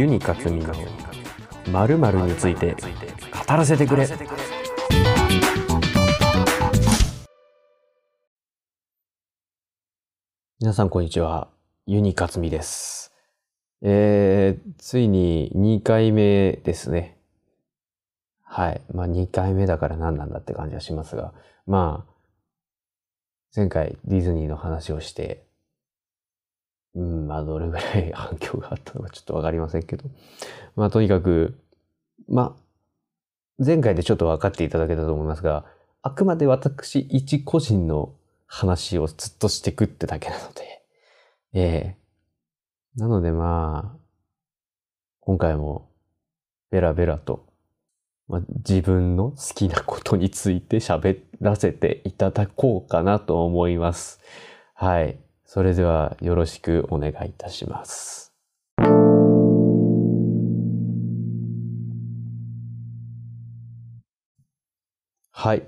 ユニカツミの〇〇について語らせてくれ。皆さんこんにちは。ユニカツミです。えー、ついに2回目ですね。はい。まあ2回目だから何なんだって感じはしますが、まあ、前回ディズニーの話をして、うん、まあどれぐらい 反響があったのかちょっとわかりませんけど、まあとにかく、まあ、前回でちょっと分かっていただけたと思いますが、あくまで私一個人の話をずっとしてくってだけなので、ええなのでまあ、今回もベラベラと、まあ、自分の好きなことについて喋らせていただこうかなと思います。はい。それではよろしくお願いいたします。はい。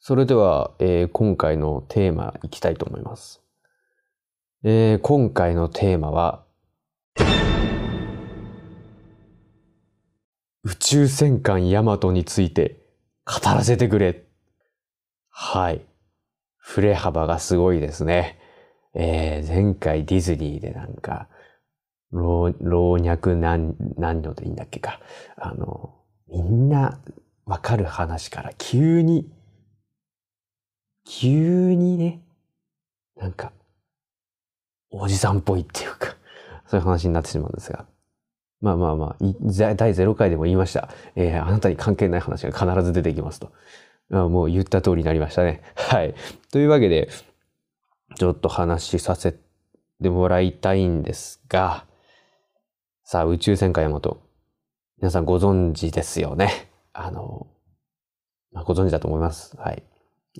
それでは、えー今回のテーマいきたいと思います。えー今回のテーマは、宇宙戦艦ヤマトについて語らせてくれ。はい。振れ幅がすごいですね。えー前回ディズニーでなんか、老若男女でいいんだっけか。あの、みんなわかる話から急に、急にね、なんか、おじさんっぽいっていうか、そういう話になってしまうんですが。まあまあまあ、第第0回でも言いました。えーあなたに関係ない話が必ず出てきますと。あもう言った通りになりましたね。はい。というわけで、ちょっと話しさせてもらいたいんですが、さあ、宇宙戦艦ヤマト。皆さんご存知ですよね。あの、まあ、ご存知だと思います。はい。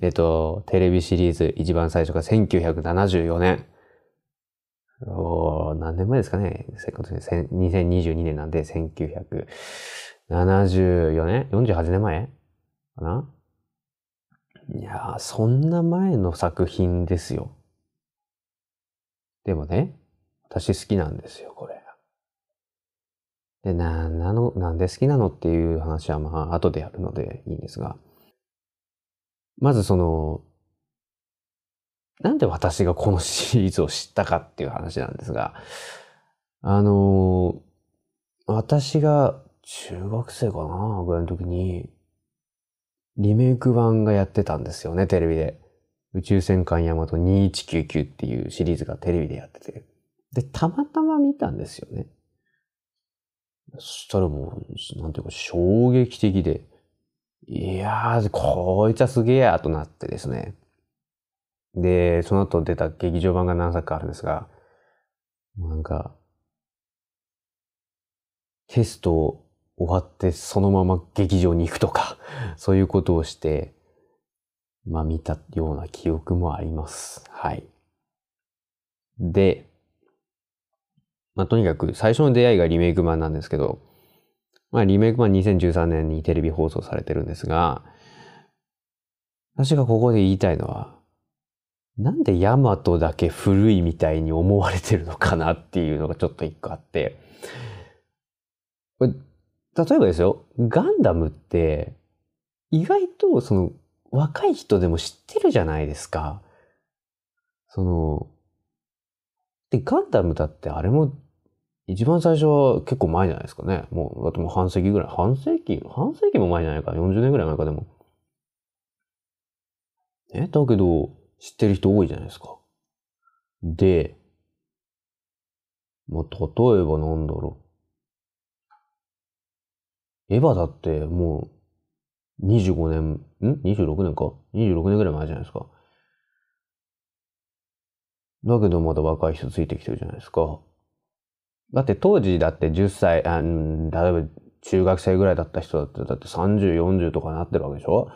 えっと、テレビシリーズ一番最初が1974年。お何年前ですかね。2022年なんで1974年 ?48 年前？かな？いや、そんな前の作品ですよ。でもね、私好きなんですよ、これ。で、な、なの、なんで好きなのっていう話はまあ、後でやるのでいいんですが。まずその、なんで私がこのシリーズを知ったかっていう話なんですが、あの私が中学生かなぐらいの時に、リメイク版がやってたんですよね、テレビで。宇宙戦艦ヤマト2199っていうシリーズがテレビでやってて。で、たまたま見たんですよね。そしたらもう、なんていうか衝撃的で、いやー、こいつはすげえやとなってですね。で、その後出た劇場版が何作かあるんですが、なんか、テスト終わってそのまま劇場に行くとか、そういうことをして、まあ見たような記憶もあります。はい。で、まあとにかく最初の出会いがリメイク版なんですけど、まあリメイク版2013年にテレビ放送されてるんですが、私がここで言いたいのは、なんでヤマトだけ古いみたいに思われてるのかなっていうのがちょっと一個あって、例えばですよ、ガンダムって意外とその若い人でも知ってるじゃないですか。その、で、ガンダムだってあれも一番最初は結構前じゃないですかね。もう、だってもう半世紀ぐらい。半世紀半世紀も前じゃないか。40年ぐらい前かでも。え、だけど、知ってる人多いじゃないですか。で、まあ、例えばなんだろう。エヴァだってもう25年、ん ?26 年か ?26 年ぐらい前じゃないですか。だけどまだ若い人ついてきてるじゃないですか。だって当時だって10歳、あ例えば中学生ぐらいだった人だって、だって30、40とかなってるわけでしょ？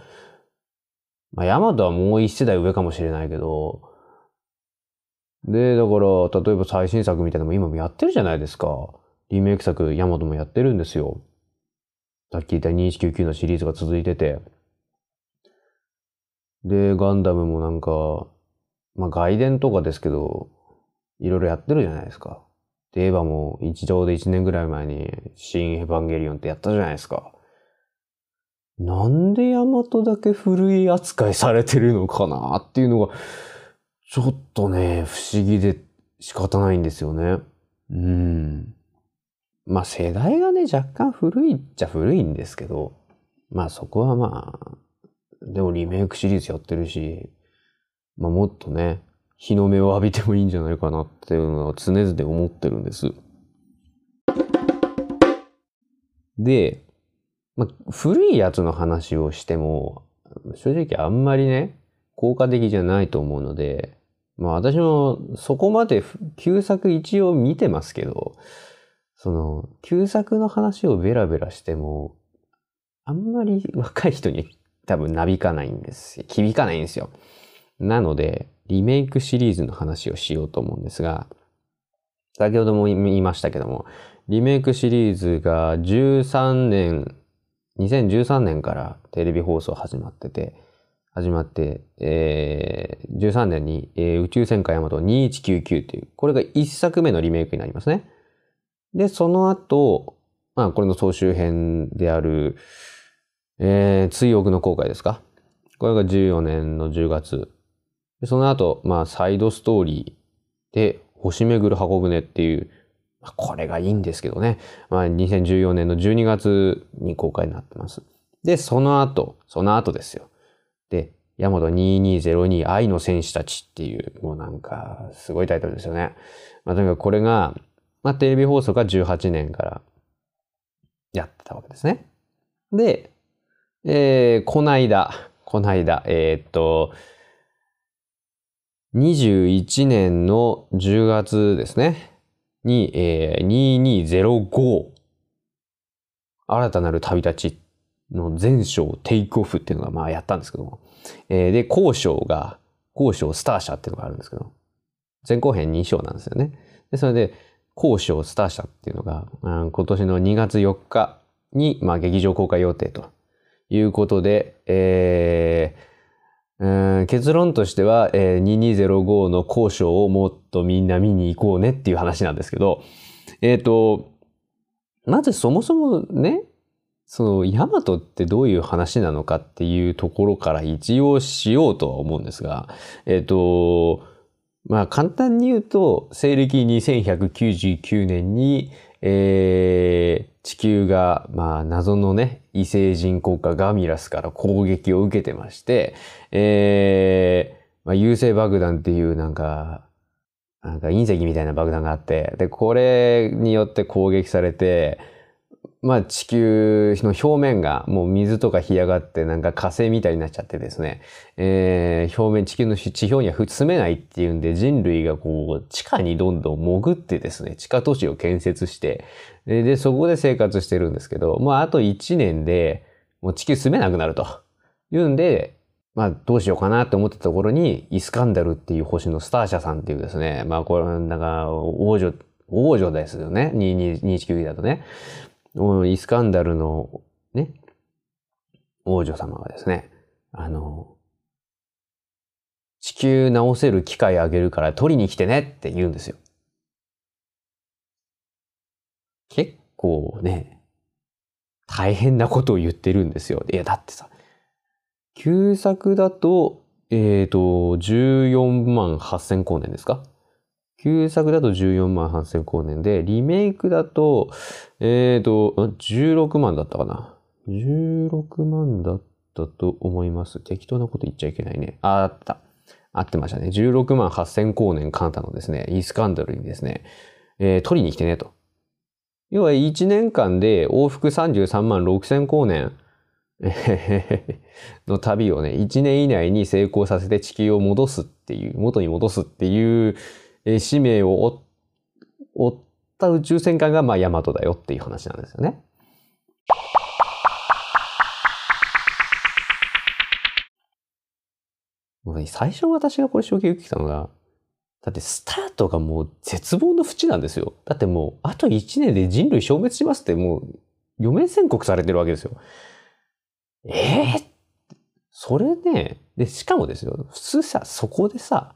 まあ、ヤマトはもう一世代上かもしれないけど、で、だから、例えば最新作みたいなのも今もやってるじゃないですか。リメイク作、ヤマトもやってるんですよ。さっき言った2199のシリーズが続いてて。で、ガンダムもなんか、まあ外伝とかですけど、いろいろやってるじゃないですか。で言えばも一度で1年ぐらい前に新エヴァンゲリオンってやったじゃないですか。なんでヤマトだけ古い扱いされてるのかなっていうのが、ちょっとね、不思議で仕方ないんですよね。うん。まあ世代がね、若干古いっちゃ古いんですけど、まあそこはまあ、でもリメイクシリーズやってるし、まあもっとね、日の目を浴びてもいいんじゃないかなっていうのは常々思ってるんです。で、まあ、古いやつの話をしても、正直あんまりね、効果的じゃないと思うので、まあ私もそこまで旧作一応見てますけど、その旧作の話をベラベラしても、あんまり若い人に多分なびかないんです響かないんですよ。なので、リメイクシリーズの話をしようと思うんですが、先ほども言いましたけども、リメイクシリーズが13年、2013年からテレビ放送始まってて、始まって、えー、13年に、えー、宇宙戦艦ヤマト2199っていう、これが1作目のリメイクになりますね。で、その後、まあ、これの総集編である、えー、追憶の航海ですか？これが14年の10月その後、まあ、サイドストーリーで、星巡る箱舟っていう、まあ、これがいいんですけどね。まあ、2014年の12月に公開になってます。で、その後、その後ですよ。で、ヤマト2202愛の戦士たちっていう、もうなんか、すごいタイトルですよね。まあ、とにかくこれが、まあ、テレビ放送が18年からやってたわけですね。で、えー、こないだ、こないだ、えー、っと、21年の10月ですね。に、えー、2205新たなる旅立ちの前章テイクオフっていうのがまあやったんですけども。えー、で、後章が、後章スター社っていうのがあるんですけど、前後編2章なんですよね。で、それで、後章スター社っていうのが、うん、今年の2月4日に、まあ、劇場公開予定ということで、えー、結論としては、えー、2205の交渉をもっとみんな見に行こうねっていう話なんですけど、えっ、ー、と、まずそもそもね、その、ヤマトってどういう話なのかっていうところから一応しようとは思うんですが、えっ、ー、と、まあ簡単に言うと、西暦2199年に、えー、地球が、まあ、謎のね、異星人国家ガミラスから攻撃を受けてまして、えー、まあ、優勢爆弾っていうなんか、なんか隕石みたいな爆弾があって、で、これによって攻撃されて、まあ地球の表面がもう水とか干上がってなんか火星みたいになっちゃってですね、えー、表面、地球の地表には住めないっていうんで人類がこう地下にどんどん潜ってですね、地下都市を建設して、で、でそこで生活してるんですけど、まああと1年でもう地球住めなくなると。いうんで、まあどうしようかなって思ったところに、イスカンダルっていう星のスター社さんっていうですね、まあこれなんか王女、王女ですよね。219だとね。イスカンダルのね、王女様がですね、あの、地球直せる機械あげるから取りに来てねって言うんですよ。結構ね、大変なことを言ってるんですよ。いや、だってさ、旧作だと、えっ、ー、と、14万8000光年ですか旧作だと14万8000光年で、リメイクだと、えっ、ー、と、16万だったかな。16万だったと思います。適当なこと言っちゃいけないね。あ、った。合ってましたね。16万8000光年カンタのですね、イスカンダルにですね、えー、取りに来てねと。要は1年間で往復33万6000光年 の旅をね、1年以内に成功させて地球を戻すっていう、元に戻すっていうえ使命を負った宇宙戦艦が、まあ、ヤマトだよっていう話なんですよね。最初私がこれ衝撃受けたのが、だってスタートがもう絶望の淵なんですよ。だってもうあと1年で人類消滅しますってもう余命宣告されてるわけですよ。ええー、それね、で、しかもですよ、普通さ、そこでさ、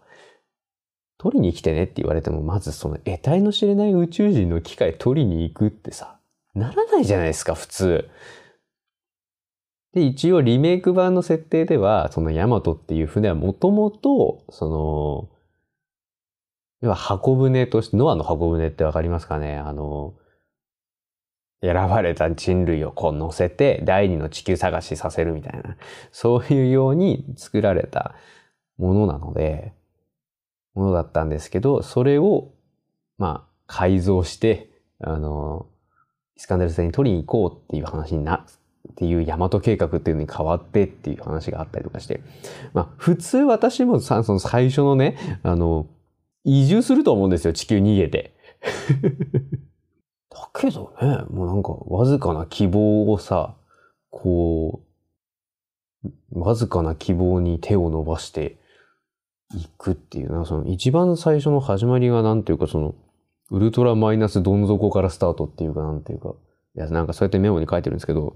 取りに来てねって言われても、まずその得体の知れない宇宙人の機械取りに行くってさ、ならないじゃないですか、普通。で、一応リメイク版の設定では、そのヤマトっていう船はもともと、その、要は箱舟として、ノアの箱舟ってわかりますかね？あの、選ばれた人類をこう乗せて第二の地球探しさせるみたいな、そういうように作られたものなので、ものだったんですけど、それを、まあ、改造して、あの、イスカンデル星に取りに行こうっていう話にな、っていう大和計画っていうのに変わってっていう話があったりとかして、まあ、普通私もさ、その最初のね、あの、移住すると思うんですよ、地球逃げて。だけどね、もうなんかわずかな希望をさ、こう、わずかな希望に手を伸ばしていくっていうな、その一番最初の始まりがなんていうかその、ウルトラマイナスどん底からスタートっていうかなんていうか、いや、なんかそうやってメモに書いてるんですけど、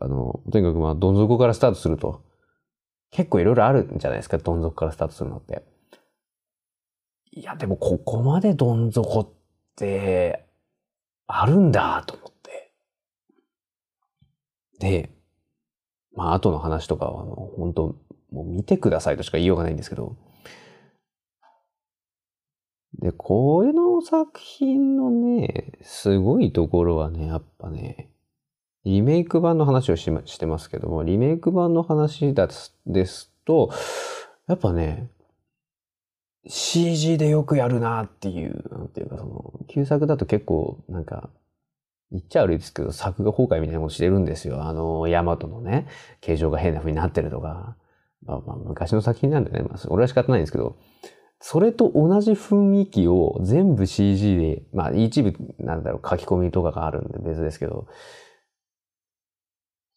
あの、とにかくまあ、どん底からスタートすると、結構いろいろあるんじゃないですか、どん底からスタートするのって。いや、でもここまでどん底って、あるんだと思って。で、まあ、後の話とかは、本当もう見てくださいとしか言いようがないんですけど、で、こういうの作品のね、すごいところはね、やっぱね、リメイク版の話をししてますけども、リメイク版の話だですと、やっぱね、CG でよくやるなっていう、なんていうかその、旧作だと結構、なんか、言っちゃ悪いですけど、作画崩壊みたいなことしてるんですよ。あの、ヤマトのね、形状が変な風になってるとか。まあまあ、昔の作品なんでね、まあ、俺は仕方ないんですけど、それと同じ雰囲気を全部 CG で、まあ一部、なんだろう、書き込みとかがあるんで別ですけど、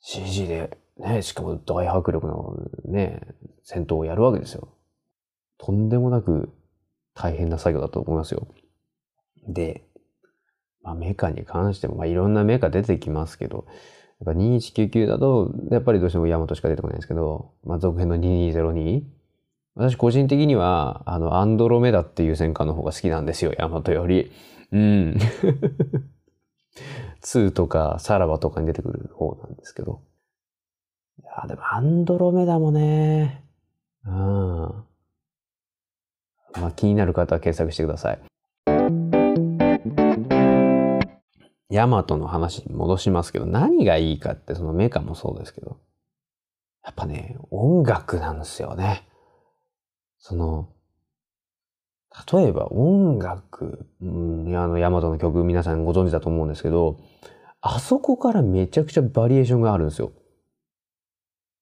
CG でね、しかも大迫力のね、戦闘をやるわけですよ。とんでもなく大変な作業だと思いますよ。で、まあ、メカに関しても、まあ、いろんなメカ出てきますけど、やっぱ2199だと、やっぱりどうしてもヤマトしか出てこないんですけど、まあ、続編の2202。私個人的には、あの、アンドロメダっていう戦艦の方が好きなんですよ、ヤマトより。うん。2とかサラバとかに出てくる方なんですけど。いや、でもアンドロメダもね、うん。まあ気になる方は検索してください。ヤマトの話に戻しますけど、何がいいかってそのメカもそうですけど、やっぱね、音楽なんですよね。その、例えば音楽、うん、あの、ヤマトの曲皆さんご存知だと思うんですけど、あそこからめちゃくちゃバリエーションがあるんですよ。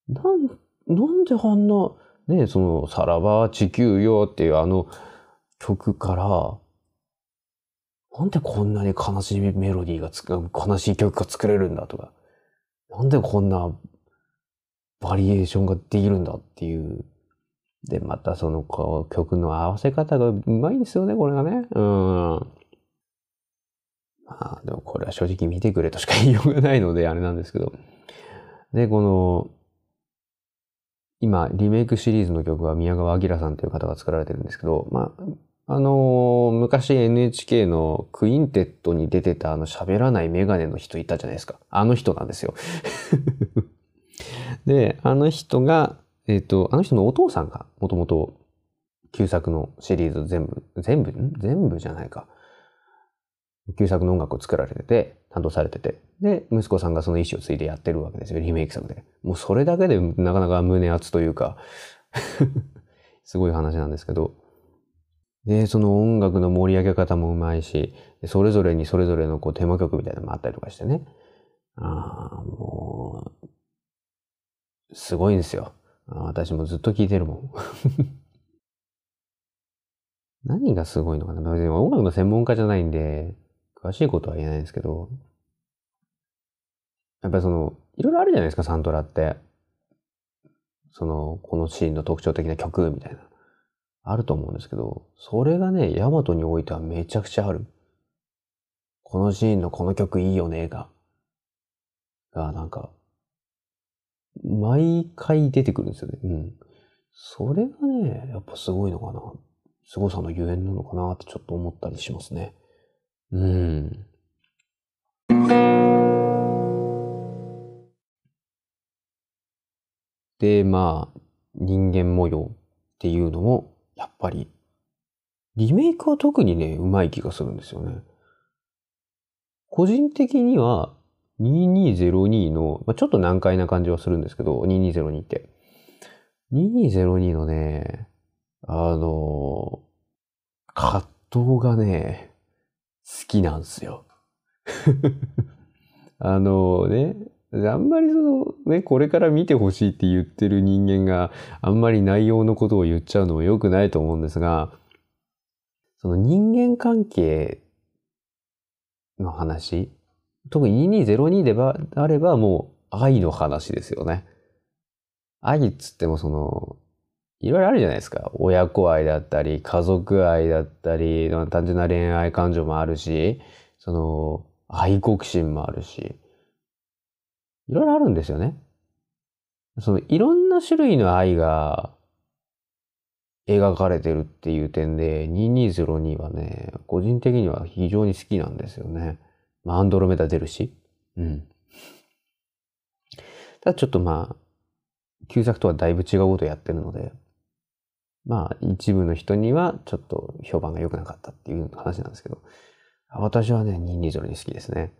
なん、なんであんな、ね、その、さらば地球よっていうあの曲から、なんでこんなに悲しいメロディーがつく、悲しい曲が作れるんだとか、なんでこんなバリエーションができるんだっていう。で、またそのこう曲の合わせ方がうまいんですよね、これがね。うん。まあ、でもこれは正直見てくれとしか言いようがないので、あれなんですけど。で、この、今、リメイクシリーズの曲は宮川明さんという方が作られてるんですけど、まあ、あのー、昔 NHK のクインテットに出てたあの喋らないメガネの人いたじゃないですか。あの人なんですよ。で、あの人が、えっ、ー、と、あの人のお父さんがもともと旧作のシリーズ全部、全部、全部じゃないか。旧作の音楽を作られてて、担当されてて、で、息子さんがその意思を継いでやってるわけですよ、リメイク作で。もうそれだけでなかなか胸熱というか すごい話なんですけど、で、その音楽の盛り上げ方もうまいし、それぞれにそれぞれのこうテーマ曲みたいなのもあったりとかしてね。ああ、もう、すごいんですよ。私もずっと聴いてるもん。何がすごいのかな別に音楽の専門家じゃないんで、詳しいことは言えないんですけど、やっぱりその、いろいろあるじゃないですか、サントラって。その、このシーンの特徴的な曲みたいな。あると思うんですけど、それがね、ヤマトにおいてはめちゃくちゃある。このシーンのこの曲いいよね、が、が、なんか、毎回出てくるんですよね。うん。それがね、やっぱすごいのかな。凄さのゆえんなのかなってちょっと思ったりしますね。うん。で、まあ、人間模様っていうのも、やっぱり、リメイクは特にね、うまい気がするんですよね。個人的には、2202の、まあ、ちょっと難解な感じはするんですけど、2202って。2202のね、あの、葛藤がね、好きなんですよ。あのね、あんまりそのね、これから見てほしいって言ってる人間があんまり内容のことを言っちゃうのも良くないと思うんですが、その人間関係の話、特に2202であればもう愛の話ですよね。愛っつってもその、いろいろあるじゃないですか。親子愛だったり、家族愛だったり、単純な恋愛感情もあるし、その、愛国心もあるし、いろいろあるんですよね。その、いろんな種類の愛が描かれてるっていう点で、2202はね、個人的には非常に好きなんですよね。まあ、アンドロメダ出るし。うん。ただちょっとまあ、旧作とはだいぶ違うことやってるので、まあ、一部の人にはちょっと評判が良くなかったっていう話なんですけど、私はね、220に好きですね。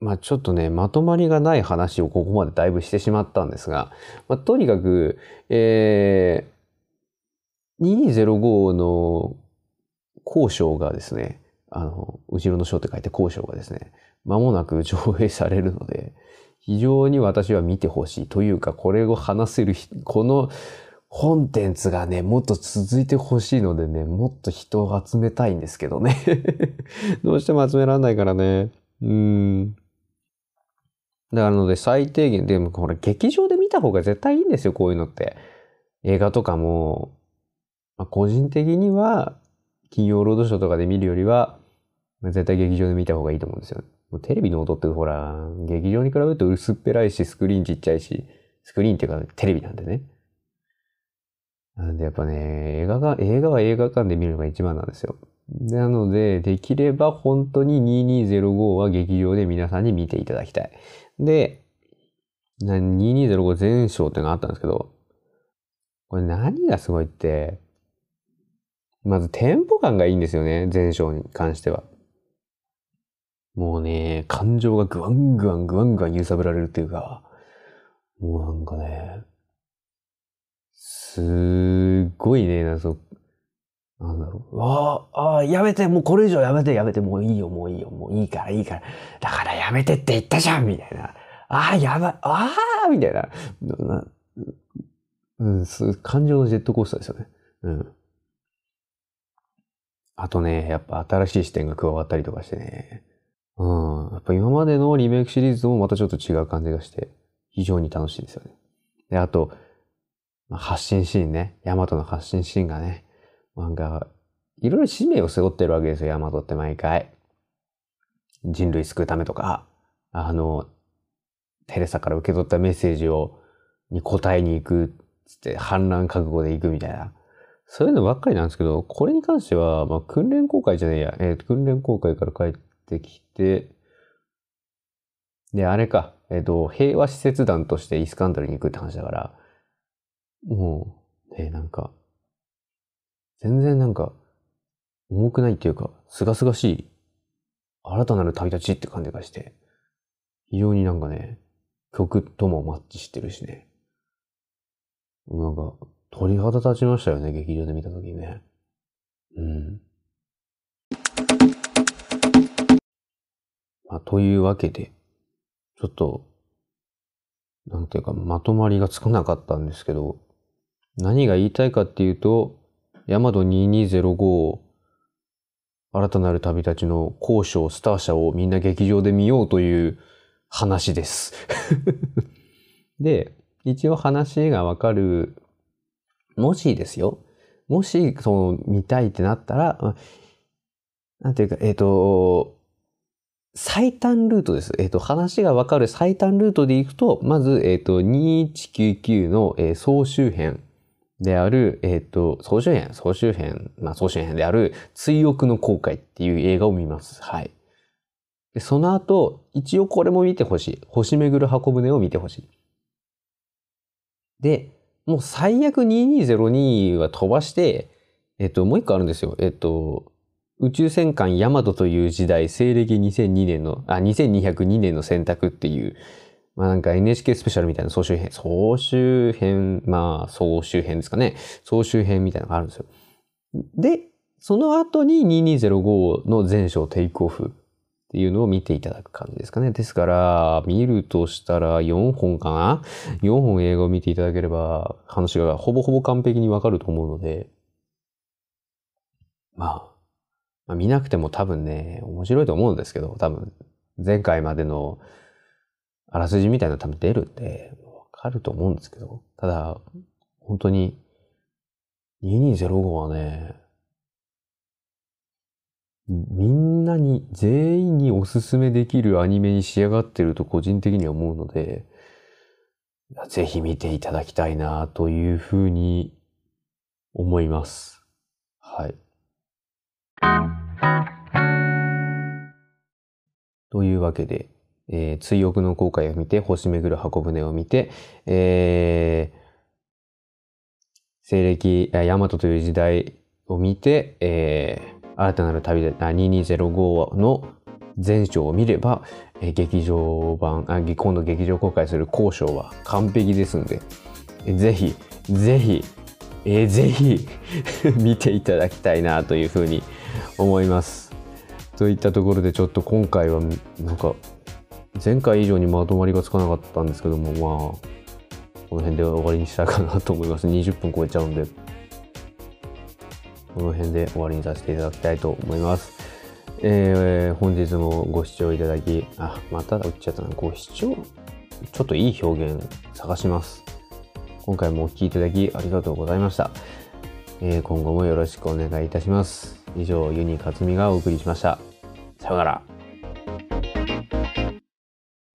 まあちょっとね、まとまりがない話をここまでだいぶしてしまったんですが、まあ、とにかく、えー、2205の交渉がですね、あの、後ろの章って書いて交渉がですね、間もなく上映されるので、非常に私は見てほしいというか、これを話せる、このコンテンツがね、もっと続いてほしいのでね、もっと人を集めたいんですけどね。どうしても集められないからね。うん。だからので最低限、でもこれ劇場で見た方が絶対いいんですよ、こういうのって。映画とかも、まあ、個人的には、金曜ロードショーとかで見るよりは、絶対劇場で見た方がいいと思うんですよ。もうテレビの音ってほら、劇場に比べると薄っぺらいし、スクリーンちっちゃいし、スクリーンっていうかテレビなんでね。なんでやっぱね、映画が、映画は映画館で見るのが一番なんですよ。なので、できれば本当に2205は劇場で皆さんに見ていただきたい。で、2205全章ってのがあったんですけど、これ何がすごいって、まずテンポ感がいいんですよね、全章に関しては。もうね、感情がグワングワングワングワン揺さぶられるっていうか、もうなんかね、すっごいね、なんそ、なんだろう。わあ、ああ、やめて、もうこれ以上やめて、やめて、もういいよ、もういいよ、もういいから、いいから。だからやめてって言ったじゃんみたいな。ああ、やばい、ああみたいな。うん、感情のジェットコースターですよね。うん。あとね、やっぱ新しい視点が加わったりとかしてね。うん。やっぱ今までのリメイクシリーズともまたちょっと違う感じがして、非常に楽しいですよね。で、あと、発信シーンね。ヤマトの発信シーンがね、なんか、いろいろ使命を背負ってるわけですよ、ヤマトって毎回。人類救うためとか、あの、テレサから受け取ったメッセージを、に答えに行く、つって反乱覚悟で行くみたいな。そういうのばっかりなんですけど、これに関しては、まあ、訓練公開じゃねえや、えー、訓練公開から帰ってきて、で、あれか、えっ、ー、と、平和施設団としてイスカンダルに行くって話だから、もう、ね、なんか、全然なんか、重くないっていうか、すがすがしい、新たなる旅立ちって感じがして、非常になんかね、曲ともマッチしてるしね。なんか、鳥肌立ちましたよね、劇場で見たときね。うん。まあ、というわけで、ちょっと、なんていうか、まとまりがつかなかったんですけど、何が言いたいかっていうと、ヤマト2205新たなる旅立ちの交渉スター社をみんな劇場で見ようという話です。で、一応話がわかる、もしですよ。もし、その、見たいってなったら、なんていうか、えっ、ー、と、最短ルートです。えっ、と、話がわかる最短ルートで行くと、まず、えっ、と、2199の、えー総集編である、えっ、と、総集編、総集編、まあ、総集編である、追憶の後悔っていう映画を見ます。はい。で、その後、一応これも見てほしい。星巡る箱舟を見てほしい。で、もう最悪2202は飛ばして、えっと、もう一個あるんですよ。えっと、宇宙戦艦ヤマトという時代、西暦2002年の、あ、2202年の選択っていう、まあなんか NHK スペシャルみたいな総集編、総集編、まあ総集編ですかね。総集編みたいなのがあるんですよ。で、その後に2205の全章テイクオフっていうのを見ていただく感じですかね。ですから、見るとしたら4本かな ?4 本映画を見ていただければ話がほぼほぼ完璧にわかると思うので、まあ、まあ、見なくても多分ね、面白いと思うんですけど、多分前回までのあらすじみたいなの多分出るんで、わかると思うんですけど、ただ、本当に2205はね、みんなに、全員におすすめできるアニメに仕上がってると個人的には思うので、ぜひ見ていただきたいなというふうに思います。はい。というわけで、えー追憶の航海を見て、星巡る箱舟を見て、えー西暦、あヤマトという時代を見て、えー新たなる旅で、2205の前章を見れば、えー劇場版、あ、今度劇場公開する交渉は完璧ですんで、えーぜひ、ぜひ、えーぜひ 見ていただきたいなというふうに思います。といったところでちょっと今回はなんか前回以上にまとまりがつかなかったんですけどもまあこの辺で終わりにしたいかなと思います。20分超えちゃうんで。この辺で終わりにさせていただきたいと思います。えー本日もご視聴いただきあまた打っちゃったな。ご視聴ちょっといい表現探します。今回もお聴きいただきありがとうございました。えー今後もよろしくお願いいたします。以上ユニカツミがお送りしました。さようなら。